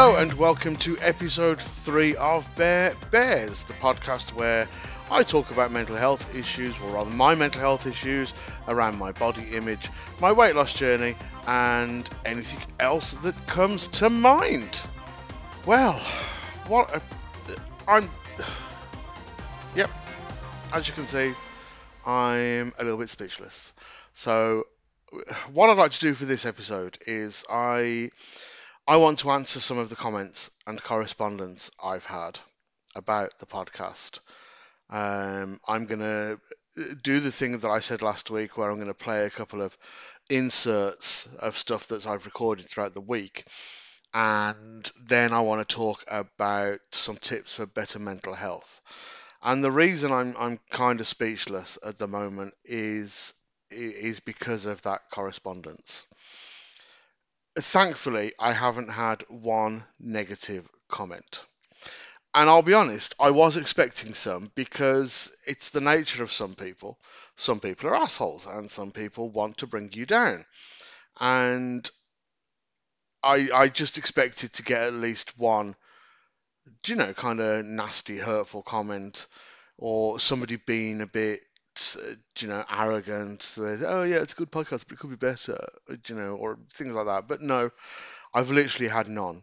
Hello and welcome to episode three of Bear Bares, the podcast where I talk about mental health issues, or rather my mental health issues around my body image, my weight loss journey, and anything else that comes to mind. Well, what a, I'm. Yep, as you can see, I'm a little bit speechless. So, what I'd like to do for this episode is I I want to answer some of the comments and correspondence I've had about the podcast. Um, I'm going to do the thing that I said last week where I'm going to play a couple of inserts of stuff that I've recorded throughout the week. And then I want to talk about some tips for better mental health. And the reason I'm I'm kind of speechless at the moment is is because of that correspondence thankfully, I haven't had one negative comment. And I'll be honest, I was expecting some because it's the nature of some people. Some people are assholes and some people want to bring you down. And I I just expected to get at least one, you know, kind of nasty, hurtful comment or somebody being a bit you know, arrogant. Oh yeah, it's a good podcast, but it could be better, uh, you know, or things like that. But no, I've literally had none.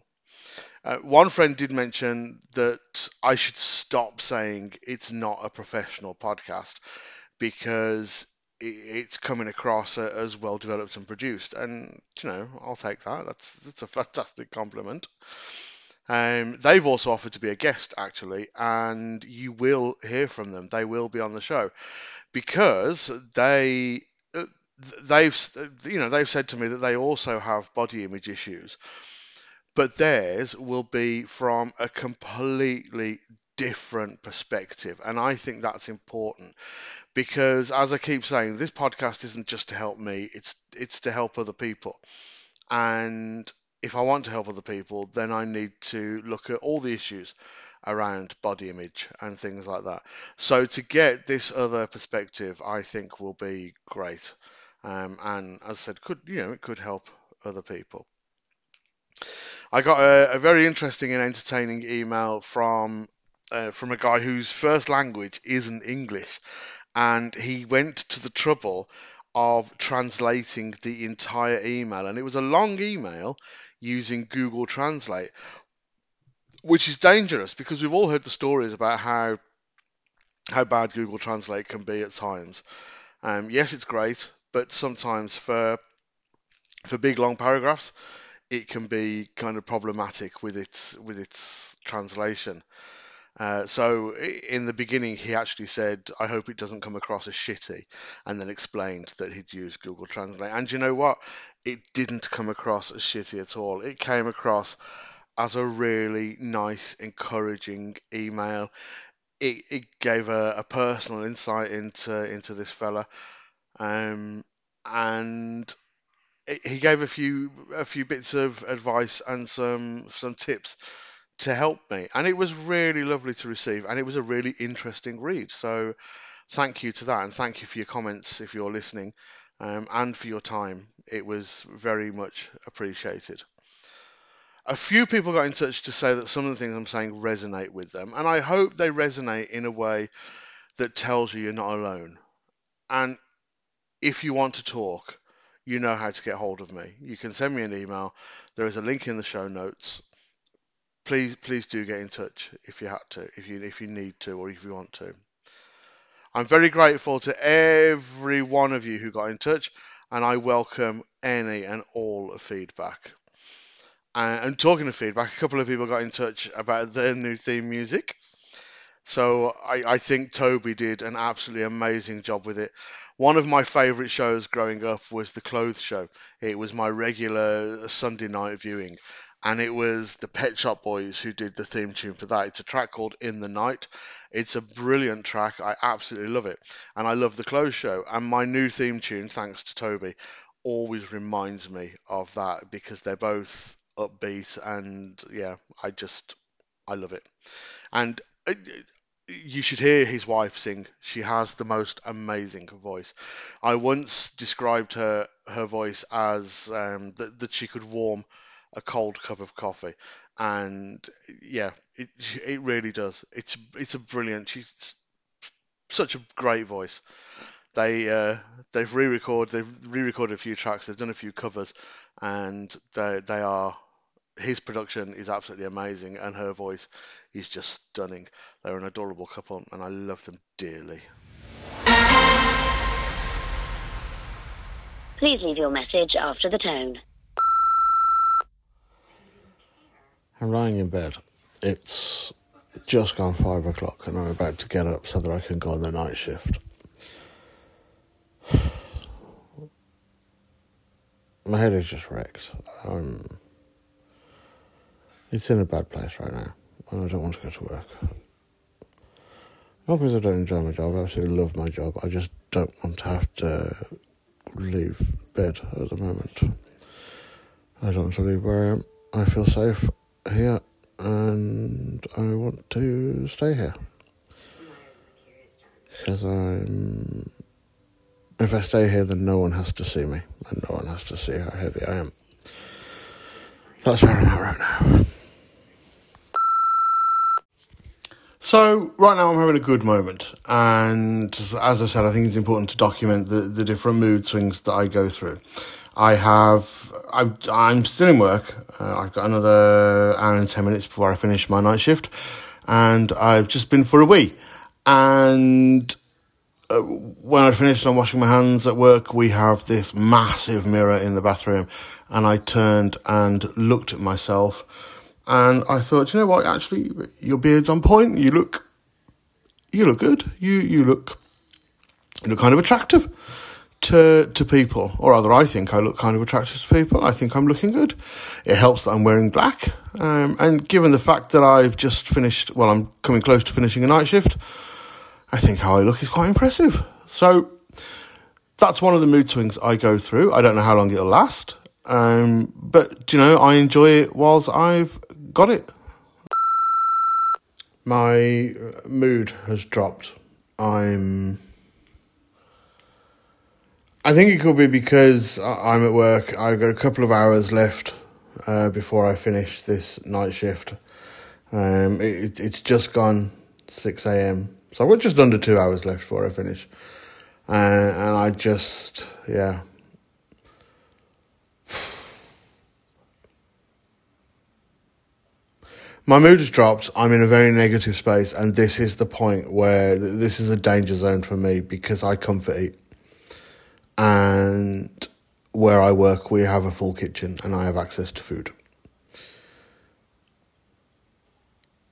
Uh, one friend did mention that I should stop saying it's not a professional podcast because it's coming across as well developed and produced, and you know, I'll take that. That's that's a fantastic compliment. Um, they've also offered to be a guest actually, and you will hear from them. They will be on the show because they uh, they've you know they've said to me that they also have body image issues but theirs will be from a completely different perspective and i think that's important because as i keep saying this podcast isn't just to help me it's it's to help other people and if i want to help other people then i need to look at all the issues around body image and things like that. So to get this other perspective, I think will be great. Um, and as I said, could you know it could help other people. I got a, a very interesting and entertaining email from uh, from a guy whose first language isn't English, and he went to the trouble of translating the entire email, and it was a long email using Google Translate, which is dangerous because we've all heard the stories about how how bad Google Translate can be at times. Um, yes, it's great, but sometimes for for big long paragraphs, it can be kind of problematic with its with its translation. Uh, so in the beginning, he actually said, "I hope it doesn't come across as shitty," and then explained that he'd used Google Translate. And you know what? It didn't come across as shitty at all. It came across as a really nice, encouraging email. It, it gave a, a personal insight into into this fella, um, and it, he gave a few a few bits of advice and some some tips to help me, and it was really lovely to receive, and it was a really interesting read. So, thank you to that, and thank you for your comments if you're listening, um, and for your time. It was very much appreciated a few people got in touch to say that some of the things I'm saying resonate with them, and I hope they resonate in a way that tells you you're not alone. And if you want to talk, you know how to get hold of me. You can send me an email. There is a link in the show notes. Please, please do get in touch if you had to, if you if you need to, or if you want to. I'm very grateful to every one of you who got in touch, and I welcome any and all feedback. And talking of feedback, a couple of people got in touch about their new theme music. So I, I think Toby did an absolutely amazing job with it. One of my favourite shows growing up was the Clothes Show. It was my regular Sunday night viewing, and it was the Pet Shop Boys who did the theme tune for that. It's a track called In the Night. It's a brilliant track. I absolutely love it, and I love the Clothes Show. And my new theme tune, thanks to Toby, always reminds me of that because they're both upbeat, and yeah, I just I love it. And uh, you should hear his wife sing. She has the most amazing voice. I once described her her voice as um, that that she could warm a cold cup of coffee, and yeah, it it really does. It's it's a brilliant. She's such a great voice. They uh, they've re-recorded they've re-recorded a few tracks. They've done a few covers, and they they are his production is absolutely amazing, and her voice is just stunning. They're an adorable couple, and I love them dearly. Please leave your message after the tone. I'm lying in bed. It's just gone five o'clock, and I'm about to get up so that I can go on the night shift. My head is just wrecked. Um, it's in a bad place right now, and I don't want to go to work. Not because I don't enjoy my job, I absolutely love my job. I just don't want to have to leave bed at the moment. I don't want to leave where I am. I feel safe here and I want to stay here. Because I'm. If I stay here, then no one has to see me, and no one has to see how heavy I am. That's where I'm at right now. So, right now I'm having a good moment, and as I said, I think it's important to document the, the different mood swings that I go through. I have, I, I'm still in work. Uh, I've got another hour and 10 minutes before I finish my night shift. And I've just been for a wee. And uh, when I finished I'm washing my hands at work, we have this massive mirror in the bathroom. And I turned and looked at myself. And I thought, you know what? Actually, your beard's on point. You look, you look good. You, you look, you look kind of attractive to to people, or rather, I think I look kind of attractive to people. I think I'm looking good. It helps that I'm wearing black, um, and given the fact that I've just finished, well, I'm coming close to finishing a night shift. I think how I look is quite impressive. So that's one of the mood swings I go through. I don't know how long it'll last, um, but you know, I enjoy it whilst I've got it. My mood has dropped. I'm I think it could be because I'm at work. I've got a couple of hours left uh, before I finish this night shift. Um, it, it's just gone 6 a.m. So I've got just under two hours left before I finish. Uh, and I just, yeah. My mood has dropped. I'm in a very negative space, and this is the point where this is a danger zone for me because I comfort eat and where I work, we have a full kitchen and I have access to food.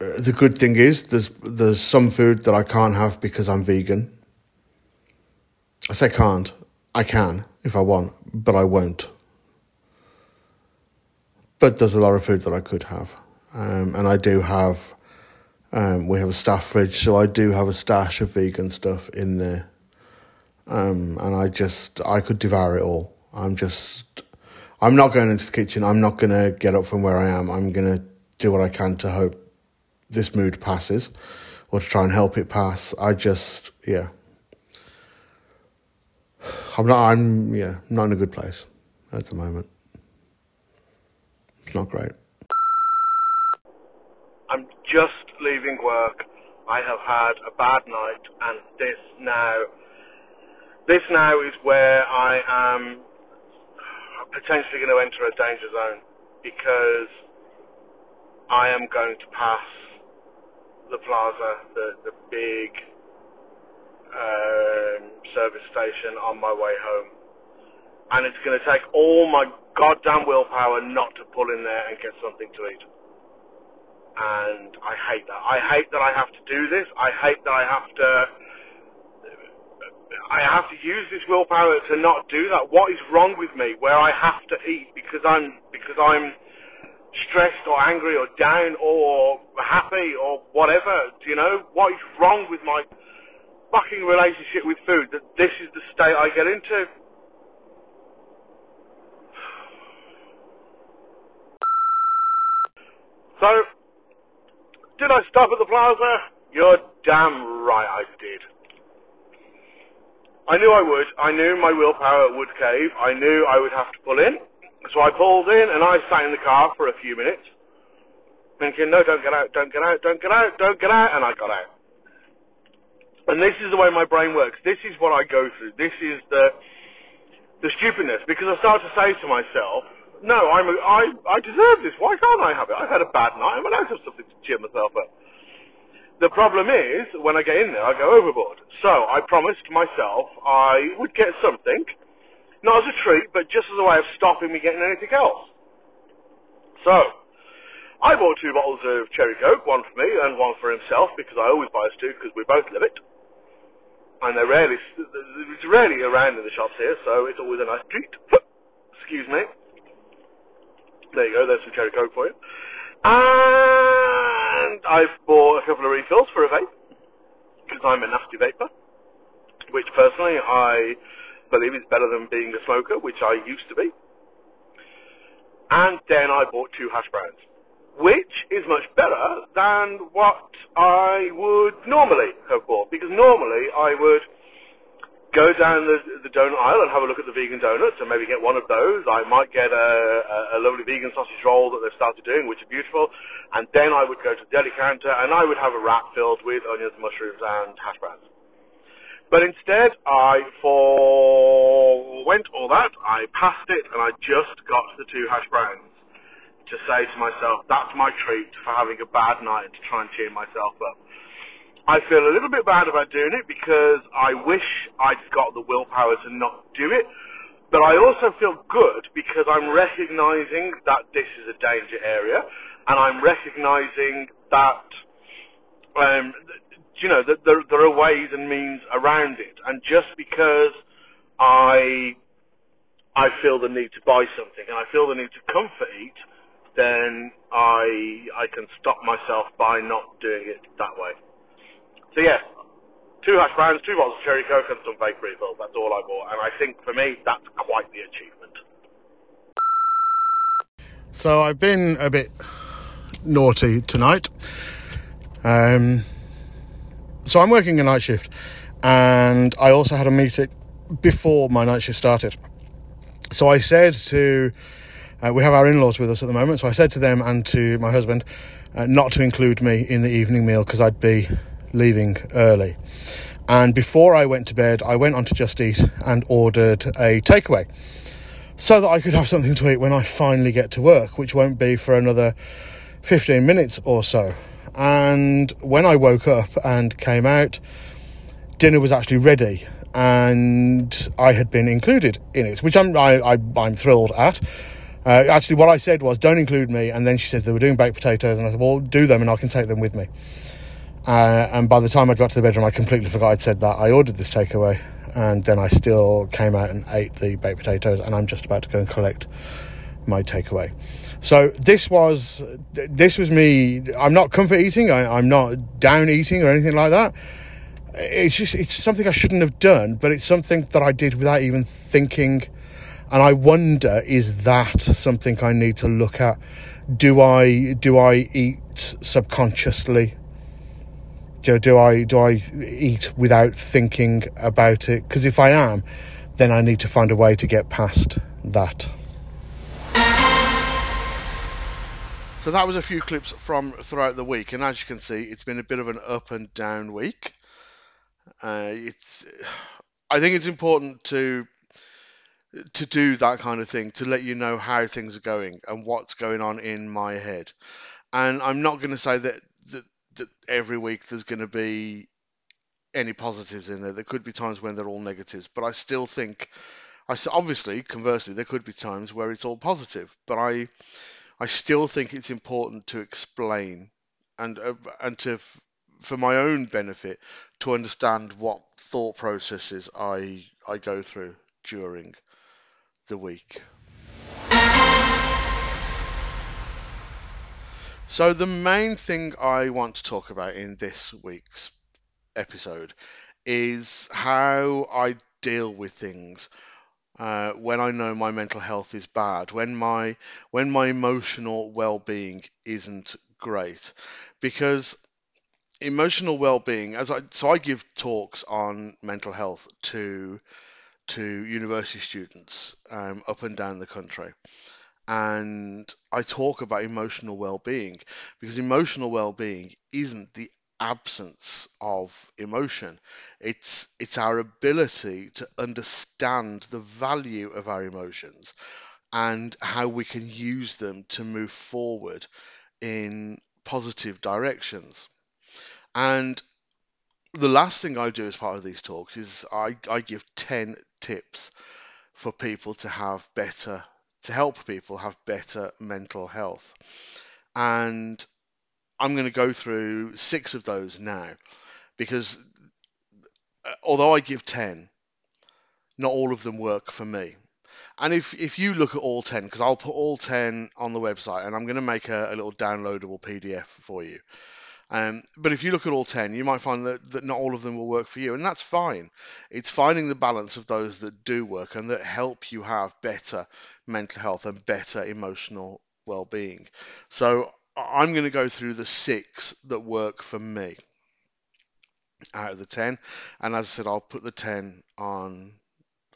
Uh, the good thing is there's there's some food that I can't have because I'm vegan. I say can't. I can if I want, but I won't. But there's a lot of food that I could have, um, and I do have. Um, we have a staff fridge, so I do have a stash of vegan stuff in there. Um, and I just, I could devour it all. I'm just, I'm not going into the kitchen. I'm not going to get up from where I am. I'm going to do what I can to hope this mood passes or to try and help it pass. I just, yeah. I'm not, I'm, yeah, not in a good place at the moment. It's not great. Just leaving work. I have had a bad night, and this now this now is where I am potentially going to enter a danger zone because I am going to pass the plaza, the the big um, service station on my way home, and it's going to take all my goddamn willpower not to pull in there and get something to eat. And I hate that. I hate that I have to do this. I hate that I have to I have to use this willpower to not do that. What is wrong with me where I have to eat because I'm because I'm stressed or angry or down or happy or whatever? Do you know what is wrong with my fucking relationship with food that this is the state I get into? So, did I stop at the plaza? You're damn right I did. I knew I would. I knew my willpower would cave. I knew I would have to pull in. So I pulled in and I sat in the car for a few minutes. thinking, no, don't get out, don't get out, don't get out, don't get out, and I got out. And this is the way my brain works. This is what I go through. This is the the stupidness because I start to say to myself, no, I'm a, I I deserve this. Why can't I have it? I've had a bad night. I'm allowed to have something to cheer myself up. The problem is when I get in there, I go overboard. So I promised myself I would get something, not as a treat, but just as a way of stopping me getting anything else. So I bought two bottles of cherry coke, one for me and one for himself, because I always buy us two because we both live it and they're rarely, it's rarely around in the shops here, so it's always a nice treat. Excuse me. There you go, there's some cherry coke for you. And I've bought a couple of refills for a vape, because I'm a nasty vaper, which personally I believe is better than being a smoker, which I used to be. And then I bought two hash browns which is much better than what I would normally have bought. Because normally I would go down the, the donut aisle and have a look at the vegan donuts and maybe get one of those. I might get a, a, a lovely vegan sausage roll that they've started doing, which are beautiful. And then I would go to the deli counter and I would have a wrap filled with onions, mushrooms, and hash browns. But instead, I forwent all that, I passed it, and I just got the two hash browns to say to myself, that's my treat for having a bad night to try and cheer myself up. I feel a little bit bad about doing it because I wish I'd got the willpower to not do it, but I also feel good because I'm recognizing that this is a danger area and I'm recognizing that, um, you know, that there, there are ways and means around it. And just because I I feel the need to buy something and I feel the need to comfort eat, then I I can stop myself by not doing it that way. So yeah, two hash browns, two bottles of cherry coke, and some bakery refills. That's all I bought, and I think for me that's quite the achievement. So I've been a bit naughty tonight. Um, so I'm working a night shift, and I also had a meeting before my night shift started. So I said to uh, we have our in laws with us at the moment, so I said to them and to my husband uh, not to include me in the evening meal because I'd be leaving early. And before I went to bed, I went on to Just Eat and ordered a takeaway so that I could have something to eat when I finally get to work, which won't be for another 15 minutes or so. And when I woke up and came out, dinner was actually ready and I had been included in it, which I'm, I, I'm thrilled at. Uh, actually, what I said was, don't include me. And then she said they were doing baked potatoes. And I said, well, do them and I can take them with me. Uh, and by the time I got to the bedroom, I completely forgot I'd said that. I ordered this takeaway. And then I still came out and ate the baked potatoes. And I'm just about to go and collect my takeaway. So this was this was me. I'm not comfort eating. I, am not down eating or anything like that. It's just it's something I shouldn't have done, but it's something that I did without even thinking and I wonder is that something I need to look at? Do I do I eat subconsciously? Do, do I do I eat without thinking about it? Because if I am, then I need to find a way to get past that. So that was a few clips from throughout the week, and as you can see, it's been a bit of an up and down week. Uh, it's, I think it's important to to do that kind of thing to let you know how things are going and what's going on in my head. And I'm not going to say that, that that every week there's going to be any positives in there. There could be times when they're all negatives, but I still think, I obviously conversely there could be times where it's all positive, but I I still think it's important to explain and uh, and to for my own benefit to understand what thought processes I I go through during the week. So, the main thing I want to talk about in this week's episode is how I deal with things uh, when I know my mental health is bad, when my when my emotional well-being isn't great, because emotional well-being, as I so I give talks on mental health to to university students um, up and down the country. And I talk about emotional well-being because emotional well-being isn't the absence of emotion. It's it's our ability to understand the value of our emotions and how we can use them to move forward in positive directions. And the last thing I do as part of these talks is I, I give 10 tips for people to have better, to help people have better mental health. And I'm going to go through six of those now because uh, although I give 10, not all of them work for me. And if, if you look at all 10, because I'll put all 10 on the website and I'm going to make a, a little downloadable PDF for you. Um, but if you look at all 10, you might find that, that not all of them will work for you, and that's fine. It's finding the balance of those that do work and that help you have better mental health and better emotional well being. So I'm going to go through the six that work for me out of the 10, and as I said, I'll put the 10 on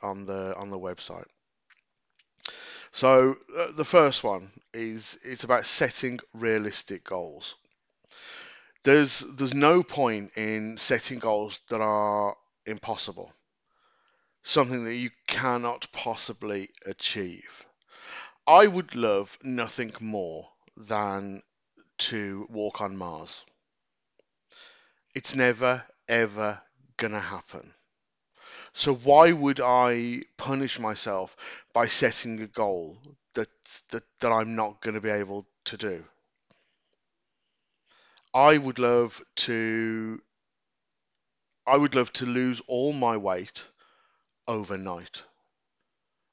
on the on the website. So uh, the first one is it's about setting realistic goals there's there's no point in setting goals that are impossible, something that you cannot possibly achieve. I would love nothing more than to walk on Mars. It's never ever gonna happen. So why would I punish myself by setting a goal that that, that I'm not going to be able to do? I would love to I would love to lose all my weight overnight.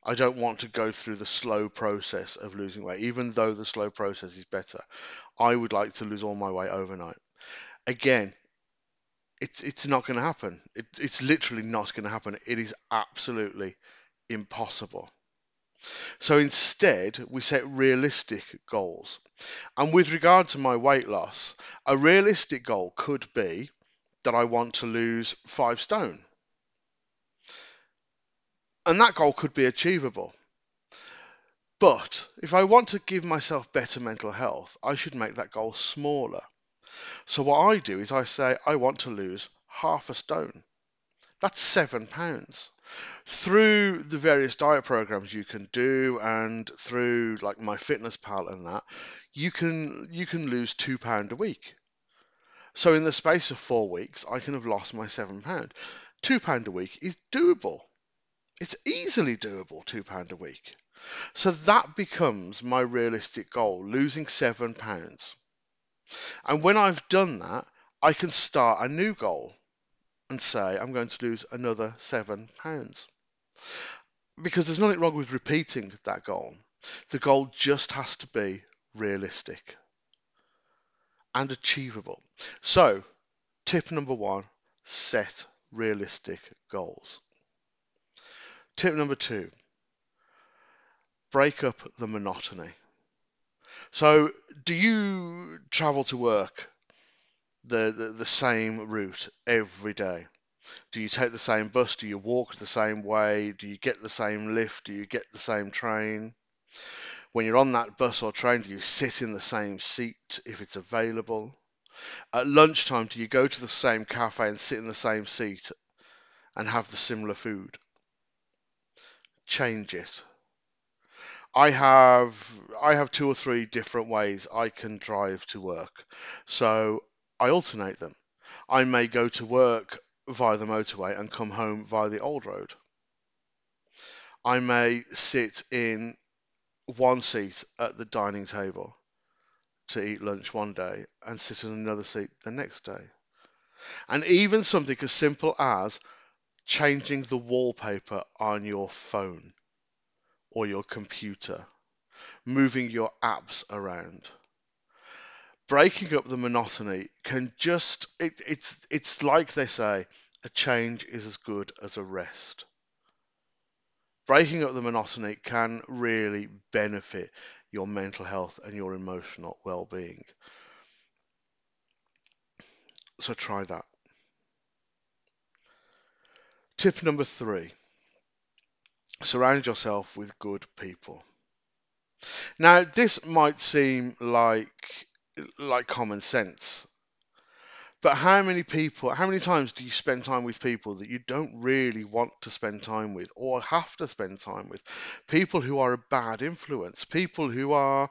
I don't want to go through the slow process of losing weight, even though the slow process is better. I would like to lose all my weight overnight. Again, it's it's not going to happen. It, it's literally not going to happen. It is absolutely impossible. So instead, we set realistic goals. And with regard to my weight loss, a realistic goal could be that I want to lose five stone. And that goal could be achievable. But if I want to give myself better mental health, I should make that goal smaller. So what I do is I say I want to lose half a stone. That's seven pounds through the various diet programs you can do and through like MyFitnessPal and that you can you can lose two pound a week so in the space of four weeks i can have lost my seven pound two pound a week is doable it's easily doable two pound a week so that becomes my realistic goal losing seven pounds and when i've done that i can start a new goal and say i'm going to lose another seven pounds because there's nothing wrong with repeating that goal. The goal just has to be realistic and achievable. So, tip number one set realistic goals. Tip number two break up the monotony. So, do you travel to work the, the, the same route every day? Do you take the same bus? Do you walk the same way? Do you get the same lift? Do you get the same train? When you're on that bus or train, do you sit in the same seat if it's available? At lunchtime, do you go to the same cafe and sit in the same seat and have the similar food? Change it. I have I have two or three different ways I can drive to work. So I alternate them. I may go to work via the motorway and come home via the old road. I may sit in one seat at the dining table to eat lunch one day and sit in another seat the next day. And even something as simple as changing the wallpaper on your phone or your computer, moving your apps around. Breaking up the monotony can just it, it's it's like they say a change is as good as a rest. Breaking up the monotony can really benefit your mental health and your emotional well-being. So try that. Tip number three surround yourself with good people. Now, this might seem like like common sense, but how many people, how many times do you spend time with people that you don't really want to spend time with or have to spend time with? People who are a bad influence, people who are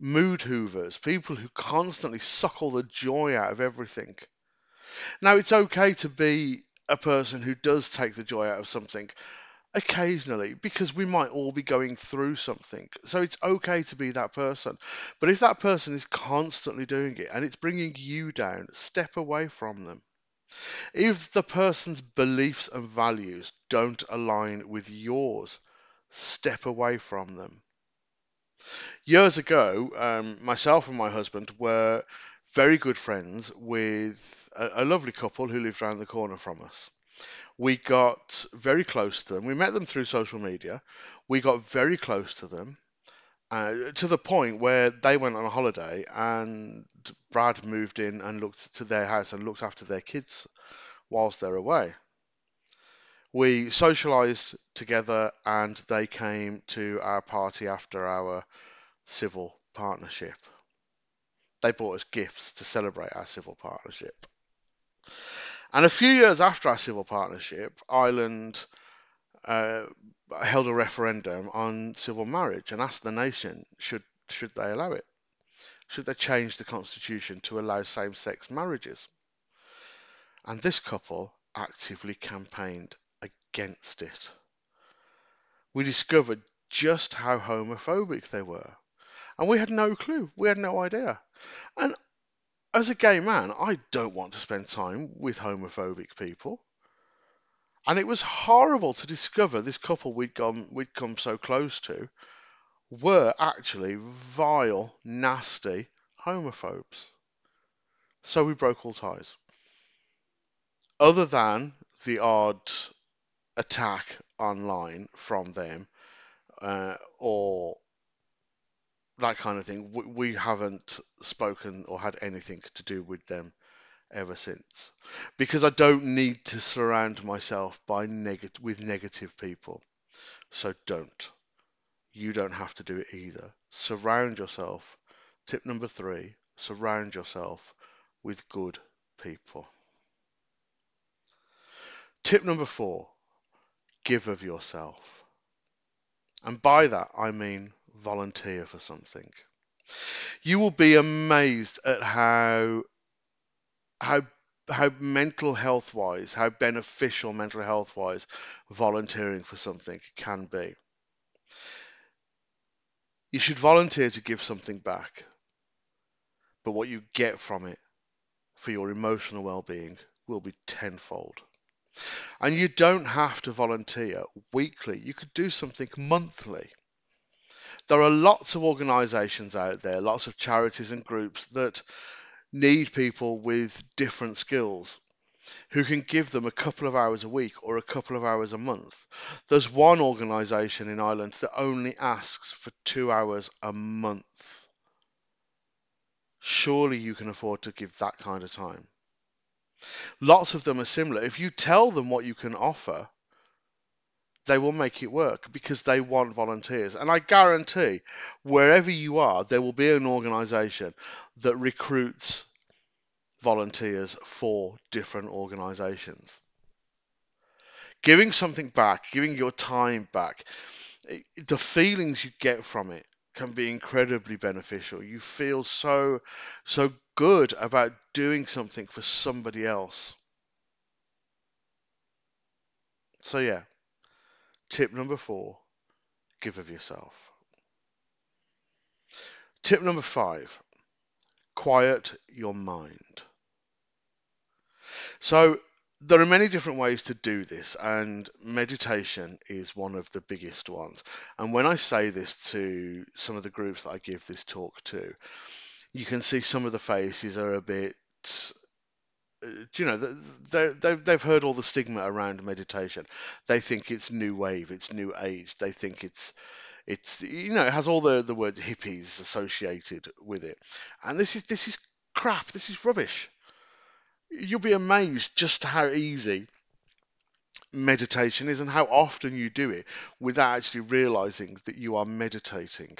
mood hoovers, people who constantly suck all the joy out of everything. Now, it's okay to be a person who does take the joy out of something occasionally because we might all be going through something. So it's okay to be that person. But if that person is constantly doing it and it's bringing you down, step away from them. If the person's beliefs and values don't align with yours, step away from them. Years ago, um, myself and my husband were very good friends with a, a lovely couple who lived around the corner from us we got very close to them. We met them through social media. We got very close to them uh, to the point where they went on a holiday and Brad moved in and looked to their house and looked after their kids whilst they're away. We socialized together and they came to our party after our civil partnership. They bought us gifts to celebrate our civil partnership. And a few years after our civil partnership, Ireland uh, held a referendum on civil marriage and asked the nation should should they allow it? Should they change the constitution to allow same-sex marriages? And this couple actively campaigned against it. We discovered just how homophobic they were. And we had no clue. We had no idea. And as a gay man, I don't want to spend time with homophobic people. And it was horrible to discover this couple we'd gone we'd come so close to were actually vile, nasty homophobes. So we broke all ties. Other than the odd attack online from them, uh, or that kind of thing, we, we haven't spoken or had anything to do with them ever since. Because I don't need to surround myself by neg- with negative people. So don't. You don't have to do it either. Surround yourself. Tip number three surround yourself with good people. Tip number four give of yourself. And by that, I mean volunteer for something. You will be amazed at how how how mental health wise, how beneficial mental health wise volunteering for something can be. You should volunteer to give something back, but what you get from it for your emotional well being will be tenfold. And you don't have to volunteer weekly, you could do something monthly. There are lots of organisations out there, lots of charities and groups that need people with different skills who can give them a couple of hours a week or a couple of hours a month. There's one organisation in Ireland that only asks for two hours a month. Surely you can afford to give that kind of time. Lots of them are similar. If you tell them what you can offer, they will make it work because they want volunteers. And I guarantee, wherever you are, there will be an organisation that recruits volunteers for different organisations. Giving something back, giving your time back, the feelings you get from it can be incredibly beneficial. You feel so so good about doing something for somebody else. So yeah, Tip number four give of yourself. Tip number five quiet your mind. So, there are many different ways to do this, and meditation is one of the biggest ones. And when I say this to some of the groups that I give this talk to, you can see some of the faces are a bit you know, they they've heard all the stigma around meditation. They think it's new wave, it's new age. They think it's it's you know, it has all the the words hippies associated with it. And this is this is crap. This is rubbish. You'll be amazed just how easy meditation is and how often you do it without actually realizing that you are meditating.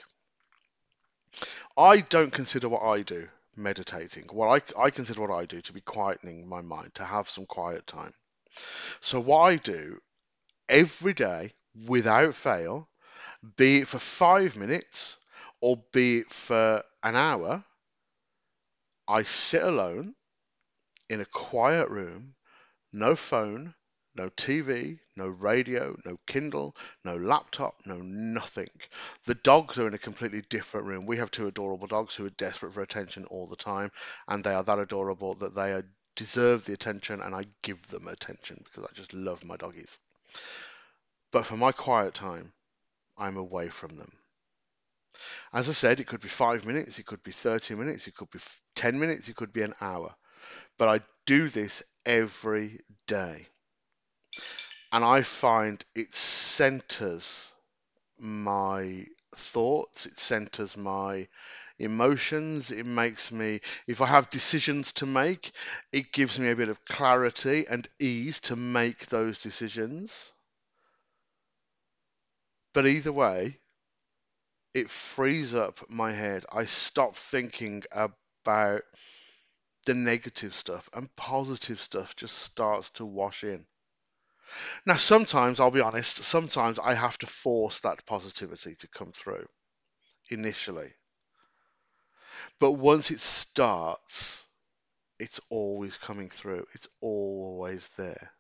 I don't consider what I do meditating. What I, I consider what I do to be quietening my mind, to have some quiet time. So what I do every day without fail, be it for five minutes or be it for an hour, I sit alone in a quiet room, no phone, no TV, no radio, no Kindle, no laptop, no nothing. The dogs are in a completely different room. We have two adorable dogs who are desperate for attention all the time, and they are that adorable that they deserve the attention, and I give them attention because I just love my doggies. But for my quiet time, I'm away from them. As I said, it could be five minutes, it could be 30 minutes, it could be 10 minutes, it could be an hour. But I do this every day and I find it centers my thoughts, it centers my emotions, it makes me, if I have decisions to make, it gives me a bit of clarity and ease to make those decisions. But either way, it frees up my head. I stop thinking about the negative stuff and positive stuff just starts to wash in. Now, sometimes, I'll be honest, sometimes I have to force that positivity to come through initially. But once it starts, it's always coming through. It's always there.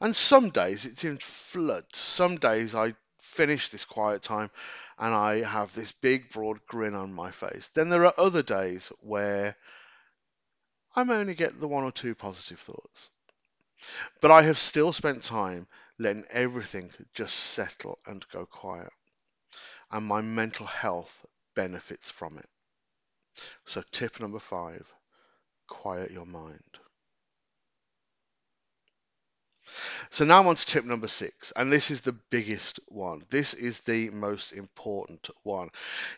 And some days it's in floods. Some days I finish this quiet time and I have this big, broad grin on my face. Then there are other days where I'm only get the one or two positive thoughts. But I have still spent time letting everything just settle and go quiet. And my mental health benefits from it. So, tip number five quiet your mind. So now I'm on to tip number six, and this is the biggest one. This is the most important one.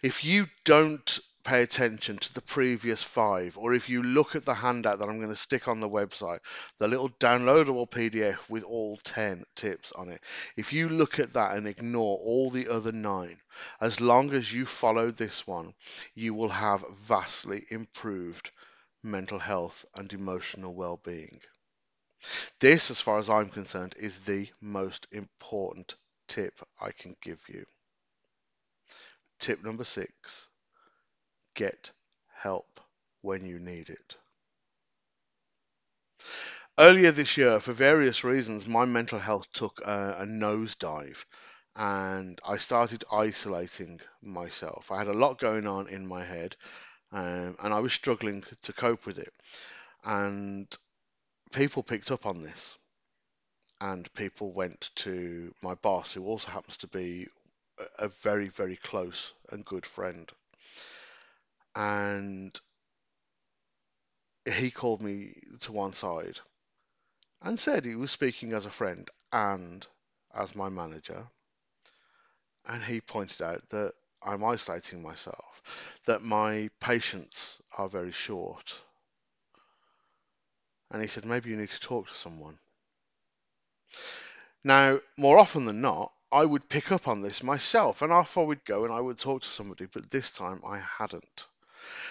If you don't pay attention to the previous five, or if you look at the handout that I'm going to stick on the website, the little downloadable PDF with all 10 tips on it, if you look at that and ignore all the other nine, as long as you follow this one, you will have vastly improved mental health and emotional well being. This, as far as I'm concerned, is the most important tip I can give you. Tip number six get help when you need it. Earlier this year, for various reasons, my mental health took a, a nosedive and I started isolating myself. I had a lot going on in my head um, and I was struggling to cope with it. And people picked up on this and people went to my boss, who also happens to be a very, very close and good friend and he called me to one side and said he was speaking as a friend and as my manager. And he pointed out that I'm isolating myself, that my patience are very short. And he said, maybe you need to talk to someone. Now, more often than not, I would pick up on this myself and off I would go and I would talk to somebody, but this time I hadn't.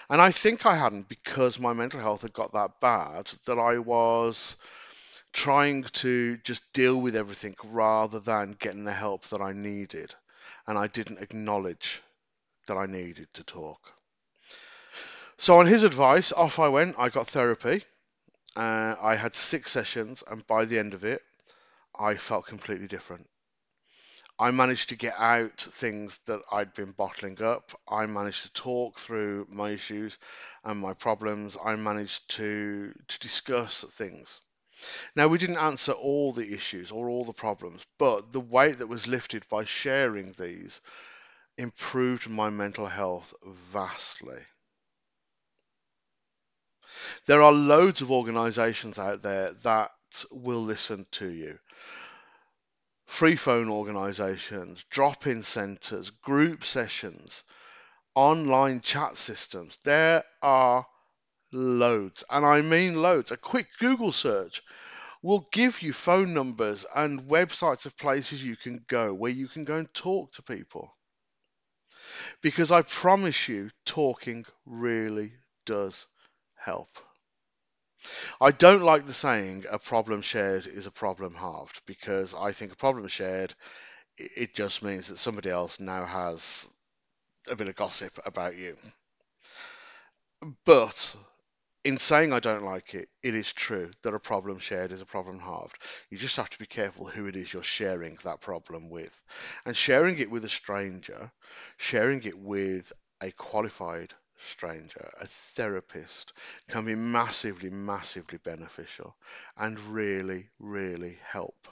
And I think I hadn't because my mental health had got that bad that I was trying to just deal with everything rather than getting the help that I needed. And I didn't acknowledge that I needed to talk. So, on his advice, off I went. I got therapy. Uh, I had six sessions, and by the end of it, I felt completely different. I managed to get out things that I'd been bottling up. I managed to talk through my issues and my problems. I managed to to discuss things. Now we didn't answer all the issues or all the problems, but the weight that was lifted by sharing these improved my mental health vastly. There are loads of organizations out there that will listen to you free phone organizations, drop in centers, group sessions, online chat systems. There are loads, and I mean loads. A quick Google search will give you phone numbers and websites of places you can go where you can go and talk to people. Because I promise you, talking really does help. I don't like the saying a problem shared is a problem halved because I think a problem shared it just means that somebody else now has a bit of gossip about you. But in saying I don't like it, it is true that a problem shared is a problem halved. You just have to be careful who it is you're sharing that problem with. And sharing it with a stranger, sharing it with a qualified stranger, a therapist, can be massively, massively beneficial and really, really help.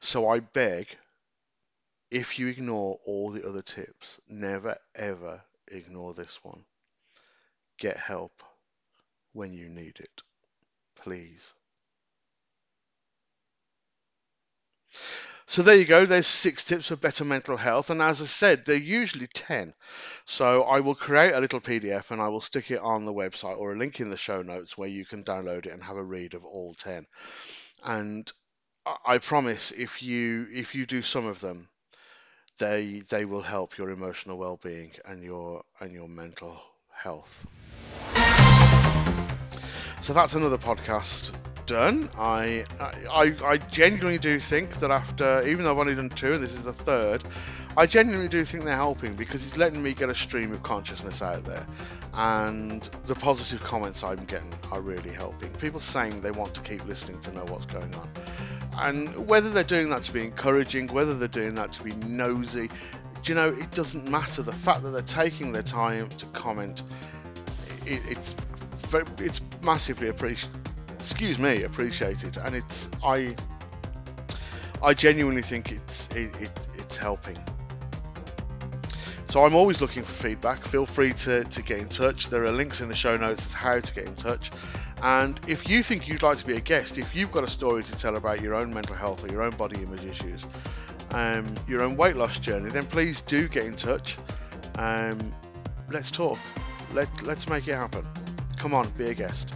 So I beg, if you ignore all the other tips, never ever ignore this one. Get help when you need it. Please. So there you go. There's six tips for better mental health. And as I said, they're usually 10. So I will create a little PDF and I will stick it on the website or a link in the show notes where you can download it and have a read of all 10. And I promise if you if you do some of them, they they will help your emotional well-being and your and your mental health. So that's another podcast done. I, I I genuinely do think that after, even though I've only done two, and this is the third, I genuinely do think they're helping because it's letting me get a stream of consciousness out there, and the positive comments I'm getting are really helping. People saying they want to keep listening to know what's going on, and whether they're doing that to be encouraging, whether they're doing that to be nosy, do you know, it doesn't matter. The fact that they're taking their time to comment, it, it's very, it's massively appreciated. Excuse me, appreciated, and it's I. I genuinely think it's it, it, it's helping. So I'm always looking for feedback. Feel free to, to get in touch. There are links in the show notes as how to get in touch. And if you think you'd like to be a guest, if you've got a story to tell about your own mental health or your own body image issues, um, your own weight loss journey, then please do get in touch. Um, let's talk. Let, let's make it happen. Come on, be a guest.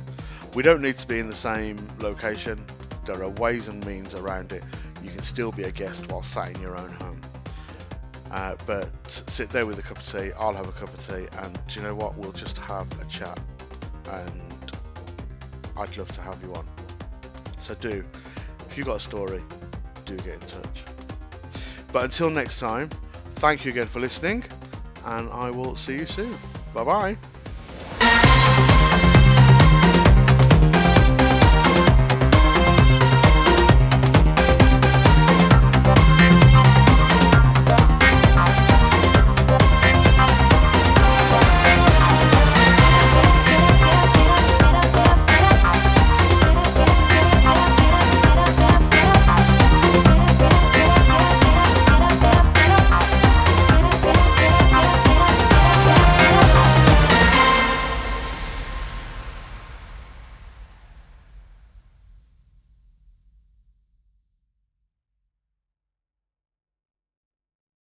We don't need to be in the same location. There are ways and means around it. You can still be a guest while sat in your own home. Uh, but sit there with a cup of tea. I'll have a cup of tea, and do you know what? We'll just have a chat. And I'd love to have you on. So do, if you've got a story, do get in touch. But until next time, thank you again for listening, and I will see you soon. Bye bye.